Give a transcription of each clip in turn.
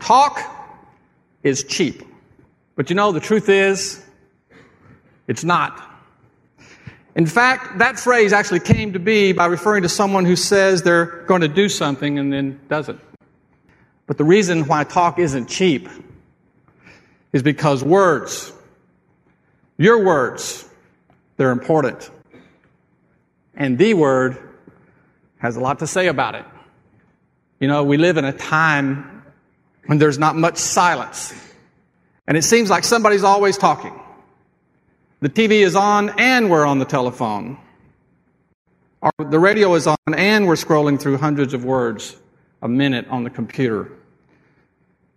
talk is cheap. But you know, the truth is, it's not. In fact, that phrase actually came to be by referring to someone who says they're going to do something and then doesn't. But the reason why talk isn't cheap is because words, your words, they're important. And the word has a lot to say about it. You know, we live in a time when there's not much silence. And it seems like somebody's always talking. The TV is on and we're on the telephone. Or the radio is on and we're scrolling through hundreds of words a minute on the computer.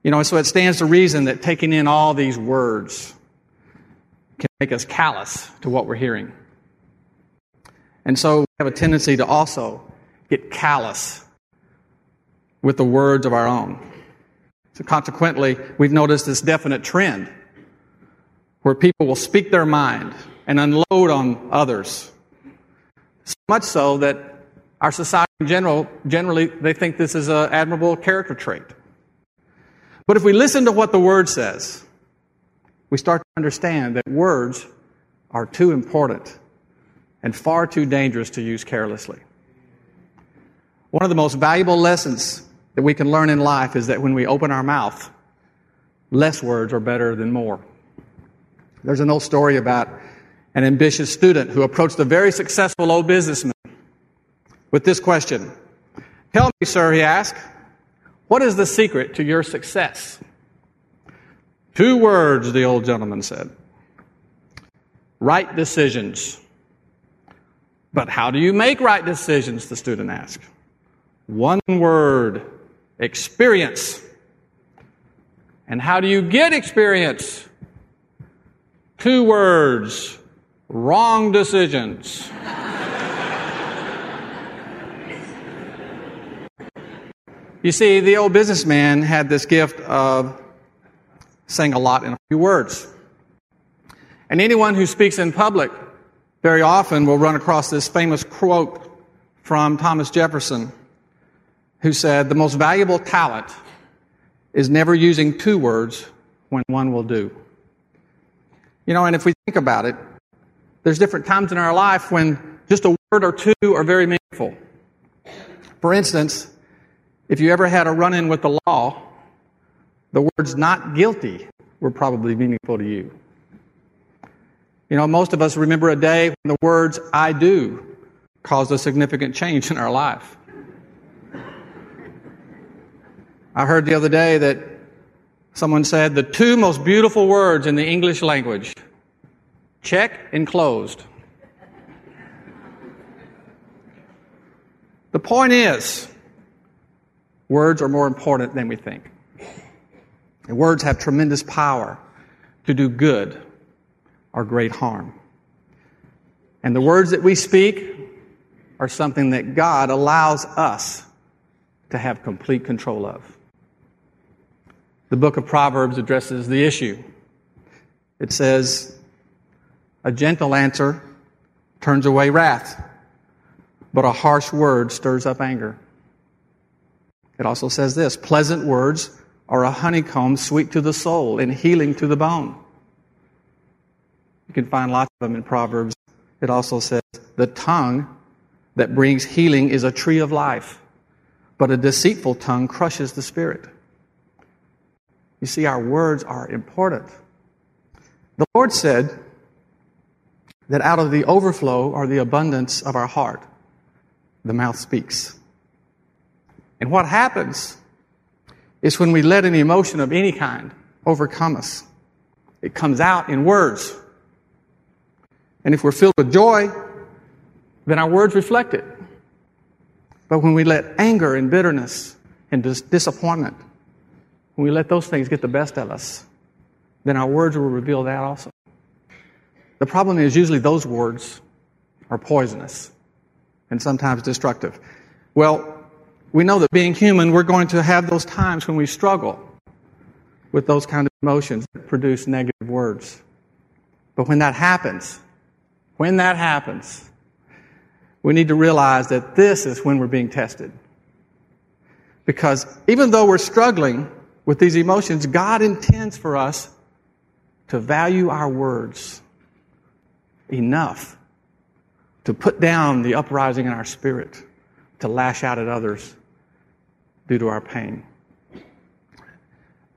You know, so it stands to reason that taking in all these words can make us callous to what we're hearing. And so we have a tendency to also get callous with the words of our own. So consequently, we've noticed this definite trend where people will speak their mind and unload on others. So much so that our society in general, generally, they think this is an admirable character trait. But if we listen to what the Word says, we start to understand that words are too important and far too dangerous to use carelessly. One of the most valuable lessons that we can learn in life is that when we open our mouth, less words are better than more. There's an old story about an ambitious student who approached a very successful old businessman with this question. Tell me, sir, he asked, what is the secret to your success? Two words, the old gentleman said. Right decisions. But how do you make right decisions? The student asked. One word experience. And how do you get experience? Two words wrong decisions. you see, the old businessman had this gift of saying a lot in a few words. And anyone who speaks in public very often will run across this famous quote from Thomas Jefferson, who said, The most valuable talent is never using two words when one will do. You know, and if we think about it, there's different times in our life when just a word or two are very meaningful. For instance, if you ever had a run in with the law, the words not guilty were probably meaningful to you. You know, most of us remember a day when the words I do caused a significant change in our life. I heard the other day that someone said the two most beautiful words in the English language check and closed. The point is, words are more important than we think. And words have tremendous power to do good or great harm. And the words that we speak are something that God allows us to have complete control of. The book of Proverbs addresses the issue. It says, A gentle answer turns away wrath, but a harsh word stirs up anger. It also says this pleasant words are a honeycomb sweet to the soul and healing to the bone. You can find lots of them in Proverbs. It also says, The tongue that brings healing is a tree of life, but a deceitful tongue crushes the spirit. You see, our words are important. The Lord said that out of the overflow or the abundance of our heart, the mouth speaks. And what happens is when we let an emotion of any kind overcome us, it comes out in words. And if we're filled with joy, then our words reflect it. But when we let anger and bitterness and dis- disappointment when we let those things get the best of us, then our words will reveal that also. The problem is usually those words are poisonous and sometimes destructive. Well, we know that being human, we're going to have those times when we struggle with those kind of emotions that produce negative words. But when that happens, when that happens, we need to realize that this is when we're being tested. Because even though we're struggling with these emotions, God intends for us to value our words enough to put down the uprising in our spirit, to lash out at others due to our pain.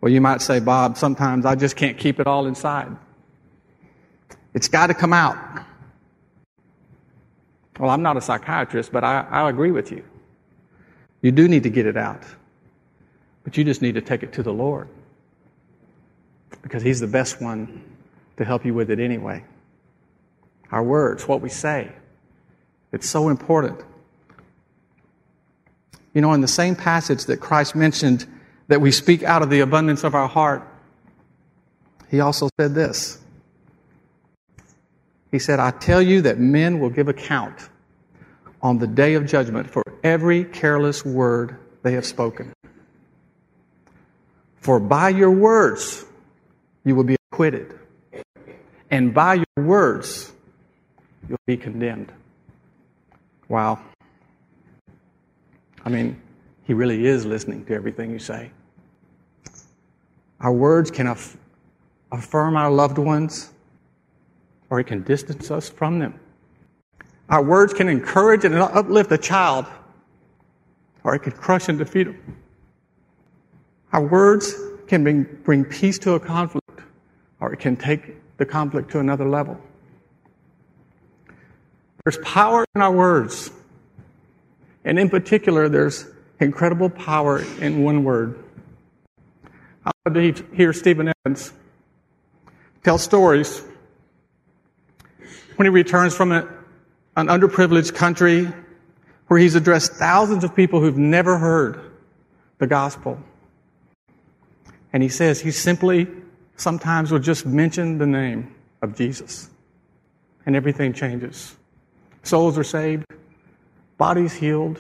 Well, you might say, Bob, sometimes I just can't keep it all inside. It's got to come out. Well, I'm not a psychiatrist, but I, I agree with you. You do need to get it out. But you just need to take it to the Lord. Because He's the best one to help you with it anyway. Our words, what we say, it's so important. You know, in the same passage that Christ mentioned that we speak out of the abundance of our heart, He also said this he said, I tell you that men will give account on the day of judgment for every careless word they have spoken. For by your words you will be acquitted, and by your words you'll be condemned. Wow. I mean, he really is listening to everything you say. Our words can aff- affirm our loved ones or it can distance us from them. Our words can encourage and uplift a child, or it can crush and defeat them. Our words can bring, bring peace to a conflict, or it can take the conflict to another level. There's power in our words. And in particular, there's incredible power in one word. I love to hear Stephen Evans tell stories when he returns from a, an underprivileged country where he's addressed thousands of people who've never heard the gospel. And he says he simply sometimes will just mention the name of Jesus, and everything changes. Souls are saved, bodies healed,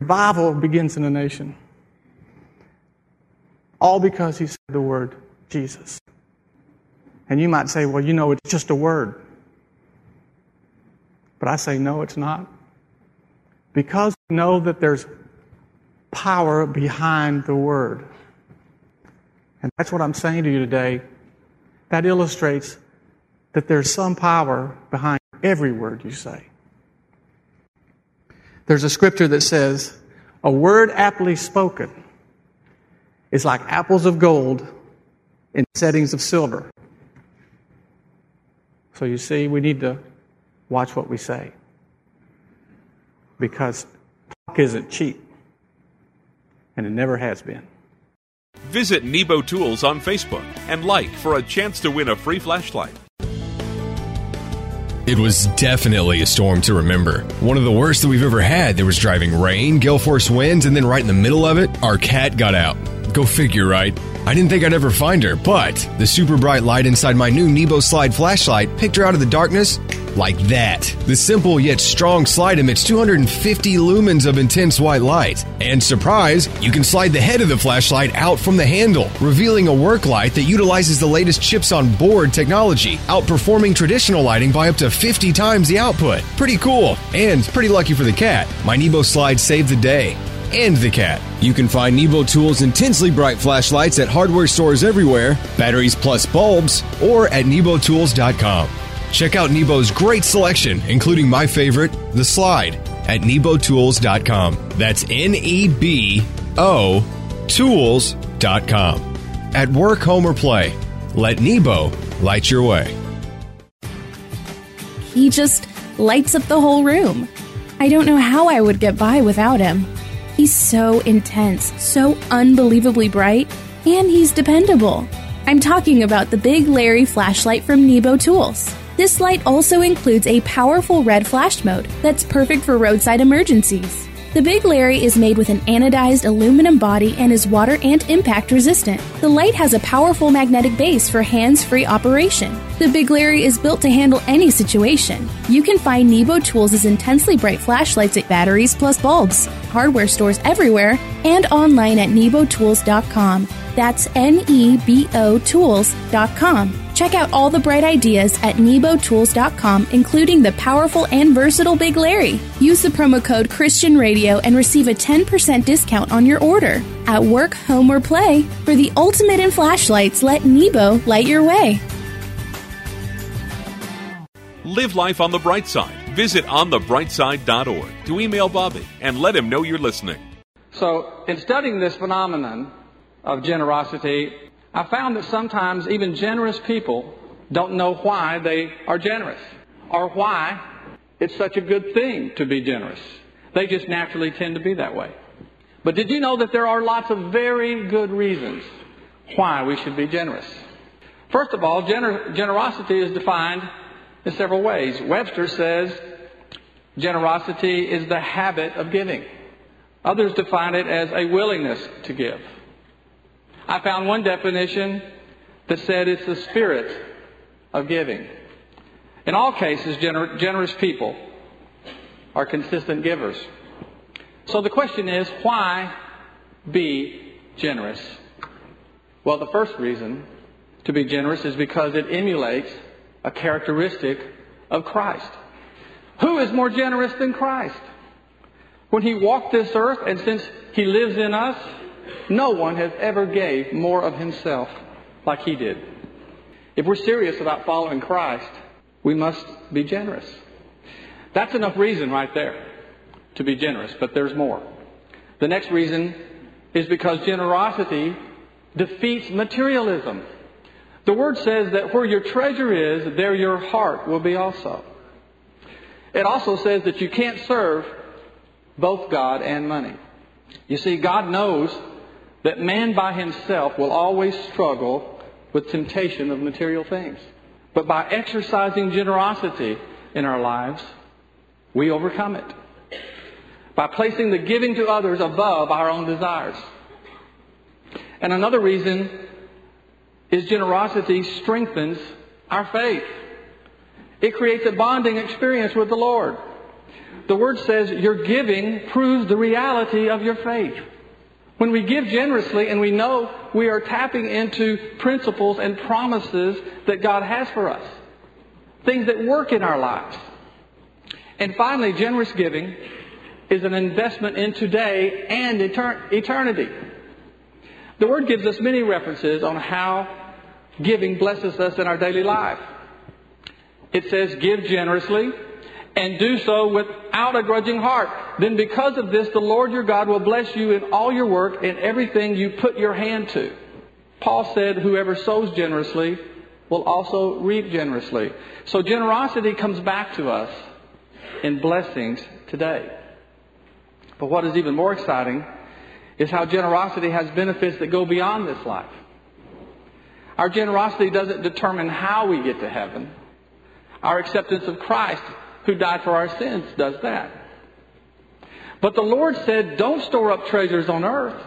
revival begins in the nation. All because he said the word Jesus. And you might say, well, you know, it's just a word. But I say, no, it's not. Because we know that there's power behind the word. And that's what I'm saying to you today. That illustrates that there's some power behind every word you say. There's a scripture that says, a word aptly spoken is like apples of gold in settings of silver. So you see, we need to watch what we say. Because talk isn't cheap, and it never has been. Visit Nebo Tools on Facebook and like for a chance to win a free flashlight. It was definitely a storm to remember. One of the worst that we've ever had. There was driving rain, gale force winds, and then right in the middle of it, our cat got out. Go figure, right? I didn't think I'd ever find her, but the super bright light inside my new Nebo Slide flashlight picked her out of the darkness like that. The simple yet strong slide emits 250 lumens of intense white light. And surprise, you can slide the head of the flashlight out from the handle, revealing a work light that utilizes the latest chips on board technology, outperforming traditional lighting by up to 50 times the output. Pretty cool, and pretty lucky for the cat. My Nebo Slide saved the day and the cat. You can find Nebo Tools' intensely bright flashlights at hardware stores everywhere, batteries plus bulbs, or at nebotools.com. Check out Nebo's great selection, including my favorite, the slide, at nebotools.com. That's N E B O tools.com. At work, home, or play, let Nebo light your way. He just lights up the whole room. I don't know how I would get by without him. He's so intense, so unbelievably bright, and he's dependable. I'm talking about the Big Larry flashlight from Nebo Tools. This light also includes a powerful red flash mode that's perfect for roadside emergencies. The Big Larry is made with an anodized aluminum body and is water and impact resistant. The light has a powerful magnetic base for hands free operation. The Big Larry is built to handle any situation. You can find Nebo Tools' intensely bright flashlights at batteries plus bulbs, hardware stores everywhere, and online at nebotools.com. That's N E B O Tools.com. Check out all the bright ideas at nebotools.com, including the powerful and versatile Big Larry. Use the promo code Christian Radio and receive a 10% discount on your order. At work, home, or play, for the ultimate in flashlights, let Nebo light your way. Live life on the bright side. Visit onthebrightside.org to email Bobby and let him know you're listening. So, in studying this phenomenon of generosity, I found that sometimes even generous people don't know why they are generous or why it's such a good thing to be generous. They just naturally tend to be that way. But did you know that there are lots of very good reasons why we should be generous? First of all, gener- generosity is defined in several ways. Webster says generosity is the habit of giving. Others define it as a willingness to give. I found one definition that said it's the spirit of giving. In all cases, gener- generous people are consistent givers. So the question is, why be generous? Well, the first reason to be generous is because it emulates a characteristic of Christ. Who is more generous than Christ? When he walked this earth, and since he lives in us, no one has ever gave more of himself like he did. If we're serious about following Christ, we must be generous. That's enough reason right there to be generous, but there's more. The next reason is because generosity defeats materialism. The word says that where your treasure is, there your heart will be also. It also says that you can't serve both God and money. You see, God knows that man by himself will always struggle with temptation of material things. But by exercising generosity in our lives, we overcome it. By placing the giving to others above our own desires. And another reason is generosity strengthens our faith. It creates a bonding experience with the Lord. The Word says your giving proves the reality of your faith. When we give generously and we know we are tapping into principles and promises that God has for us, things that work in our lives. And finally, generous giving is an investment in today and eternity. The Word gives us many references on how giving blesses us in our daily life. It says, give generously and do so without a grudging heart. Then because of this, the Lord your God will bless you in all your work and everything you put your hand to. Paul said, whoever sows generously will also reap generously. So generosity comes back to us in blessings today. But what is even more exciting is how generosity has benefits that go beyond this life. Our generosity doesn't determine how we get to heaven. Our acceptance of Christ who died for our sins does that. But the Lord said, don't store up treasures on earth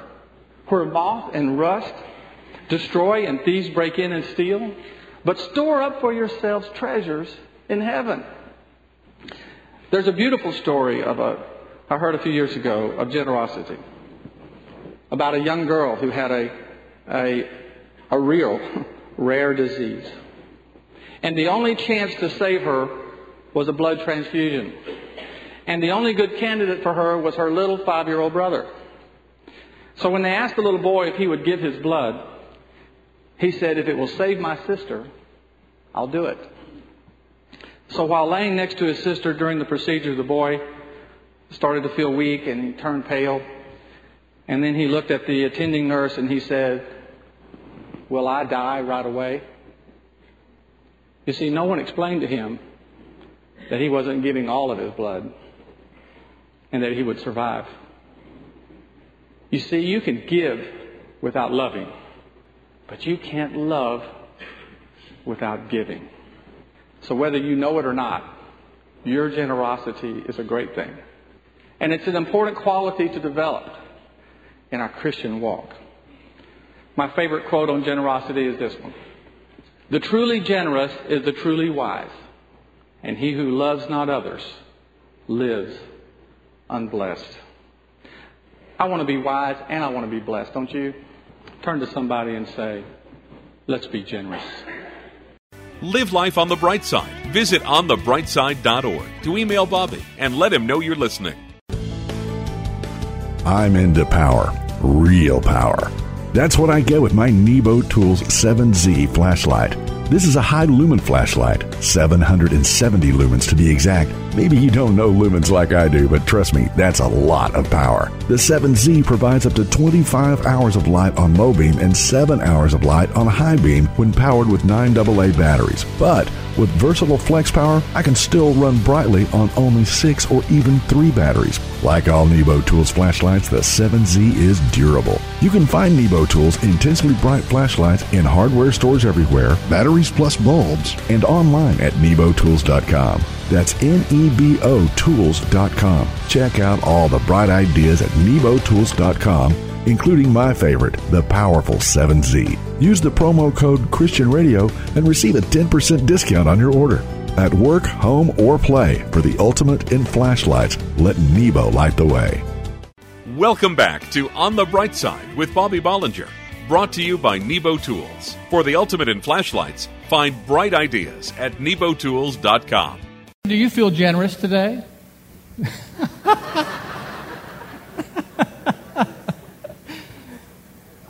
where moth and rust destroy and thieves break in and steal, but store up for yourselves treasures in heaven. There's a beautiful story of a, I heard a few years ago of generosity about a young girl who had a, a, a real rare disease. And the only chance to save her was a blood transfusion. And the only good candidate for her was her little five year old brother. So when they asked the little boy if he would give his blood, he said, If it will save my sister, I'll do it. So while laying next to his sister during the procedure, the boy started to feel weak and he turned pale. And then he looked at the attending nurse and he said, Will I die right away? You see, no one explained to him that he wasn't giving all of his blood and that he would survive. You see, you can give without loving, but you can't love without giving. So whether you know it or not, your generosity is a great thing. And it's an important quality to develop in our Christian walk. My favorite quote on generosity is this one The truly generous is the truly wise, and he who loves not others lives unblessed. I want to be wise and I want to be blessed, don't you? Turn to somebody and say, Let's be generous. Live life on the bright side. Visit onthebrightside.org to email Bobby and let him know you're listening. I'm into power, real power. That's what I get with my Nebo Tools 7Z flashlight. This is a high lumen flashlight, 770 lumens to be exact. Maybe you don't know lumens like I do, but trust me, that's a lot of power. The 7Z provides up to 25 hours of light on low beam and 7 hours of light on high beam when powered with 9AA batteries. But with versatile flex power, I can still run brightly on only 6 or even 3 batteries. Like all Nebo Tools flashlights, the 7Z is durable. You can find Nebo Tools intensely bright flashlights in hardware stores everywhere, batteries plus bulbs, and online at nebotools.com. That's N E B O Tools.com. Check out all the bright ideas at nebotools.com, including my favorite, the powerful 7Z. Use the promo code Christian Radio and receive a 10% discount on your order. At work, home, or play, for the ultimate in flashlights, let Nebo light the way. Welcome back to On the Bright Side with Bobby Bollinger. Brought to you by Nebo Tools. For the ultimate in flashlights, find bright ideas at nebotools.com. Do you feel generous today?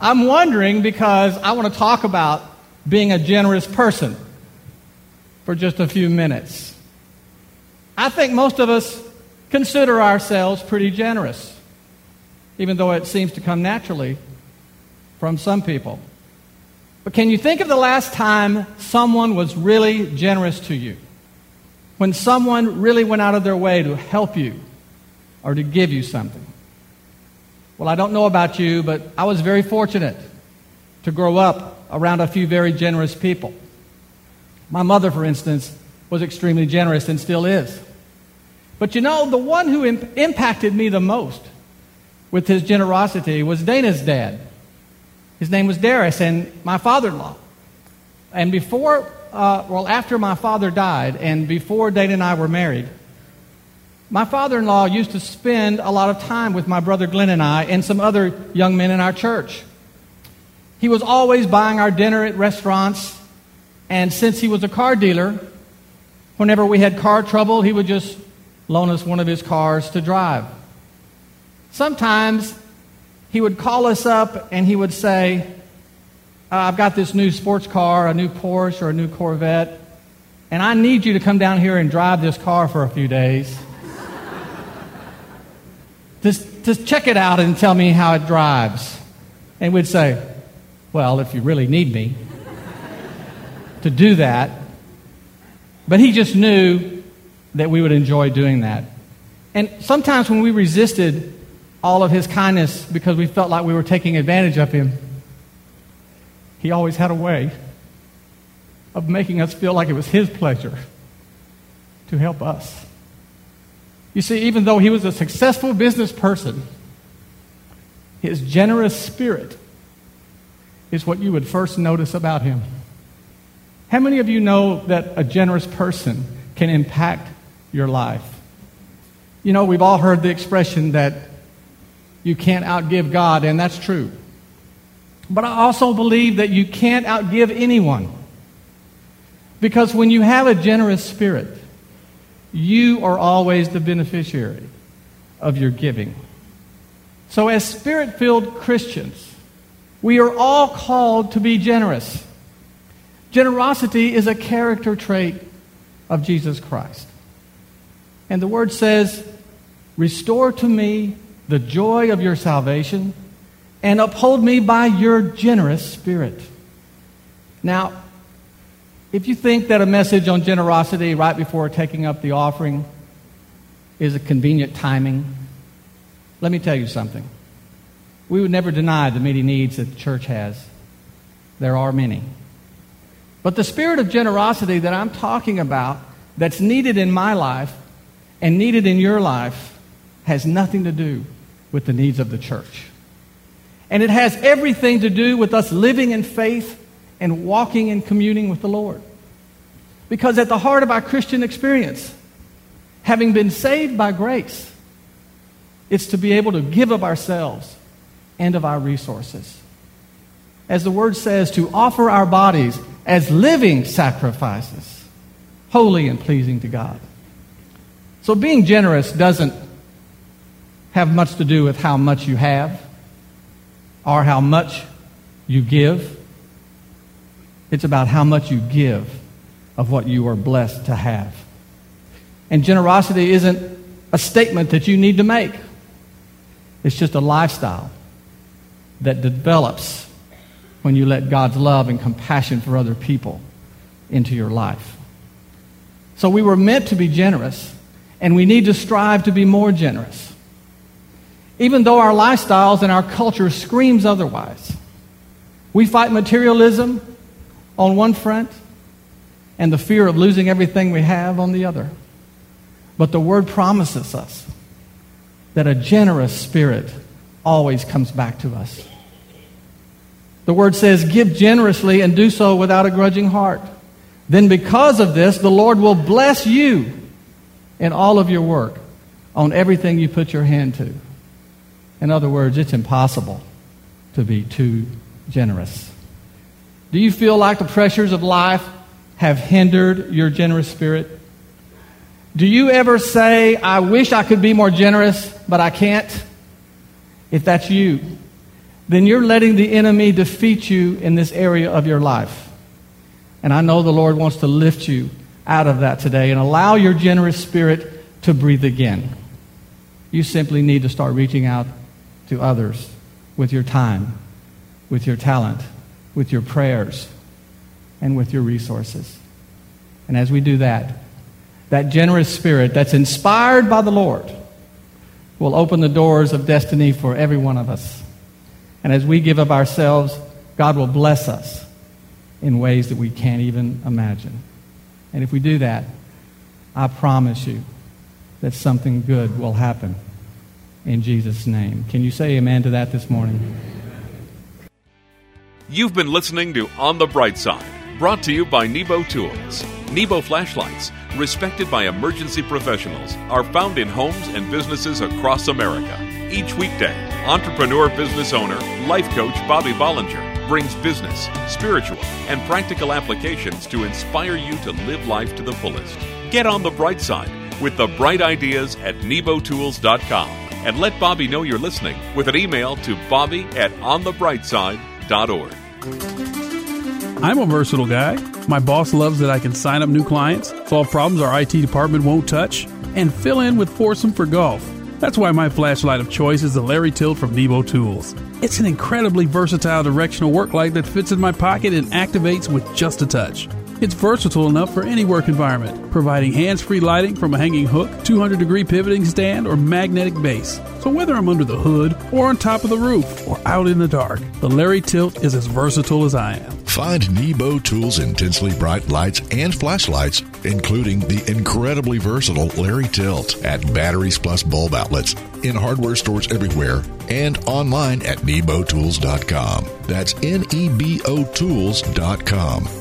I'm wondering because I want to talk about being a generous person for just a few minutes. I think most of us consider ourselves pretty generous, even though it seems to come naturally from some people. But can you think of the last time someone was really generous to you? When someone really went out of their way to help you or to give you something? Well, I don't know about you, but I was very fortunate to grow up around a few very generous people. My mother, for instance, was extremely generous and still is. But you know, the one who imp- impacted me the most with his generosity was Dana's dad. His name was Darius, and my father in law. And before, uh, well, after my father died, and before Dana and I were married, my father in law used to spend a lot of time with my brother Glenn and I and some other young men in our church. He was always buying our dinner at restaurants, and since he was a car dealer, whenever we had car trouble, he would just loan us one of his cars to drive. Sometimes he would call us up and he would say, uh, I've got this new sports car, a new Porsche or a new Corvette, and I need you to come down here and drive this car for a few days. just, just check it out and tell me how it drives. And we'd say, Well, if you really need me to do that. But he just knew that we would enjoy doing that. And sometimes when we resisted all of his kindness because we felt like we were taking advantage of him, he always had a way of making us feel like it was his pleasure to help us. You see, even though he was a successful business person, his generous spirit is what you would first notice about him. How many of you know that a generous person can impact your life? You know, we've all heard the expression that you can't outgive God, and that's true. But I also believe that you can't outgive anyone. Because when you have a generous spirit, you are always the beneficiary of your giving. So, as spirit filled Christians, we are all called to be generous. Generosity is a character trait of Jesus Christ. And the word says, Restore to me the joy of your salvation and uphold me by your generous spirit. Now, if you think that a message on generosity right before taking up the offering is a convenient timing, let me tell you something. We would never deny the many needs that the church has. There are many. But the spirit of generosity that I'm talking about, that's needed in my life and needed in your life, has nothing to do with the needs of the church. And it has everything to do with us living in faith and walking and communing with the Lord. Because at the heart of our Christian experience, having been saved by grace, it's to be able to give of ourselves and of our resources. As the word says, to offer our bodies as living sacrifices, holy and pleasing to God. So being generous doesn't have much to do with how much you have or how much you give. It's about how much you give of what you are blessed to have. And generosity isn't a statement that you need to make, it's just a lifestyle that develops when you let God's love and compassion for other people into your life. So we were meant to be generous, and we need to strive to be more generous. Even though our lifestyles and our culture screams otherwise. We fight materialism on one front and the fear of losing everything we have on the other. But the word promises us that a generous spirit always comes back to us. The word says, Give generously and do so without a grudging heart. Then, because of this, the Lord will bless you in all of your work on everything you put your hand to. In other words, it's impossible to be too generous. Do you feel like the pressures of life have hindered your generous spirit? Do you ever say, I wish I could be more generous, but I can't? If that's you, then you're letting the enemy defeat you in this area of your life. And I know the Lord wants to lift you out of that today and allow your generous spirit to breathe again. You simply need to start reaching out to others with your time, with your talent, with your prayers, and with your resources. And as we do that, that generous spirit that's inspired by the Lord will open the doors of destiny for every one of us. And as we give of ourselves, God will bless us in ways that we can't even imagine. And if we do that, I promise you that something good will happen in Jesus' name. Can you say amen to that this morning? You've been listening to On the Bright Side, brought to you by Nebo Tools. Nebo flashlights, respected by emergency professionals, are found in homes and businesses across America. Each weekday, entrepreneur business owner, life coach Bobby Bollinger brings business, spiritual, and practical applications to inspire you to live life to the fullest. Get on the bright side with the bright ideas at nebotools.com and let Bobby know you're listening with an email to bobby at onthebrightside.org. I'm a versatile guy. My boss loves that I can sign up new clients, solve problems our IT department won't touch, and fill in with foursome for golf. That's why my flashlight of choice is the Larry Tilt from Nebo Tools. It's an incredibly versatile directional work light that fits in my pocket and activates with just a touch. It's versatile enough for any work environment, providing hands free lighting from a hanging hook, 200 degree pivoting stand, or magnetic base. So whether I'm under the hood, or on top of the roof, or out in the dark, the Larry Tilt is as versatile as I am. Find Nebo Tools' intensely bright lights and flashlights, including the incredibly versatile Larry Tilt, at Batteries Plus Bulb Outlets, in hardware stores everywhere, and online at nebotools.com. That's N E B O Tools.com.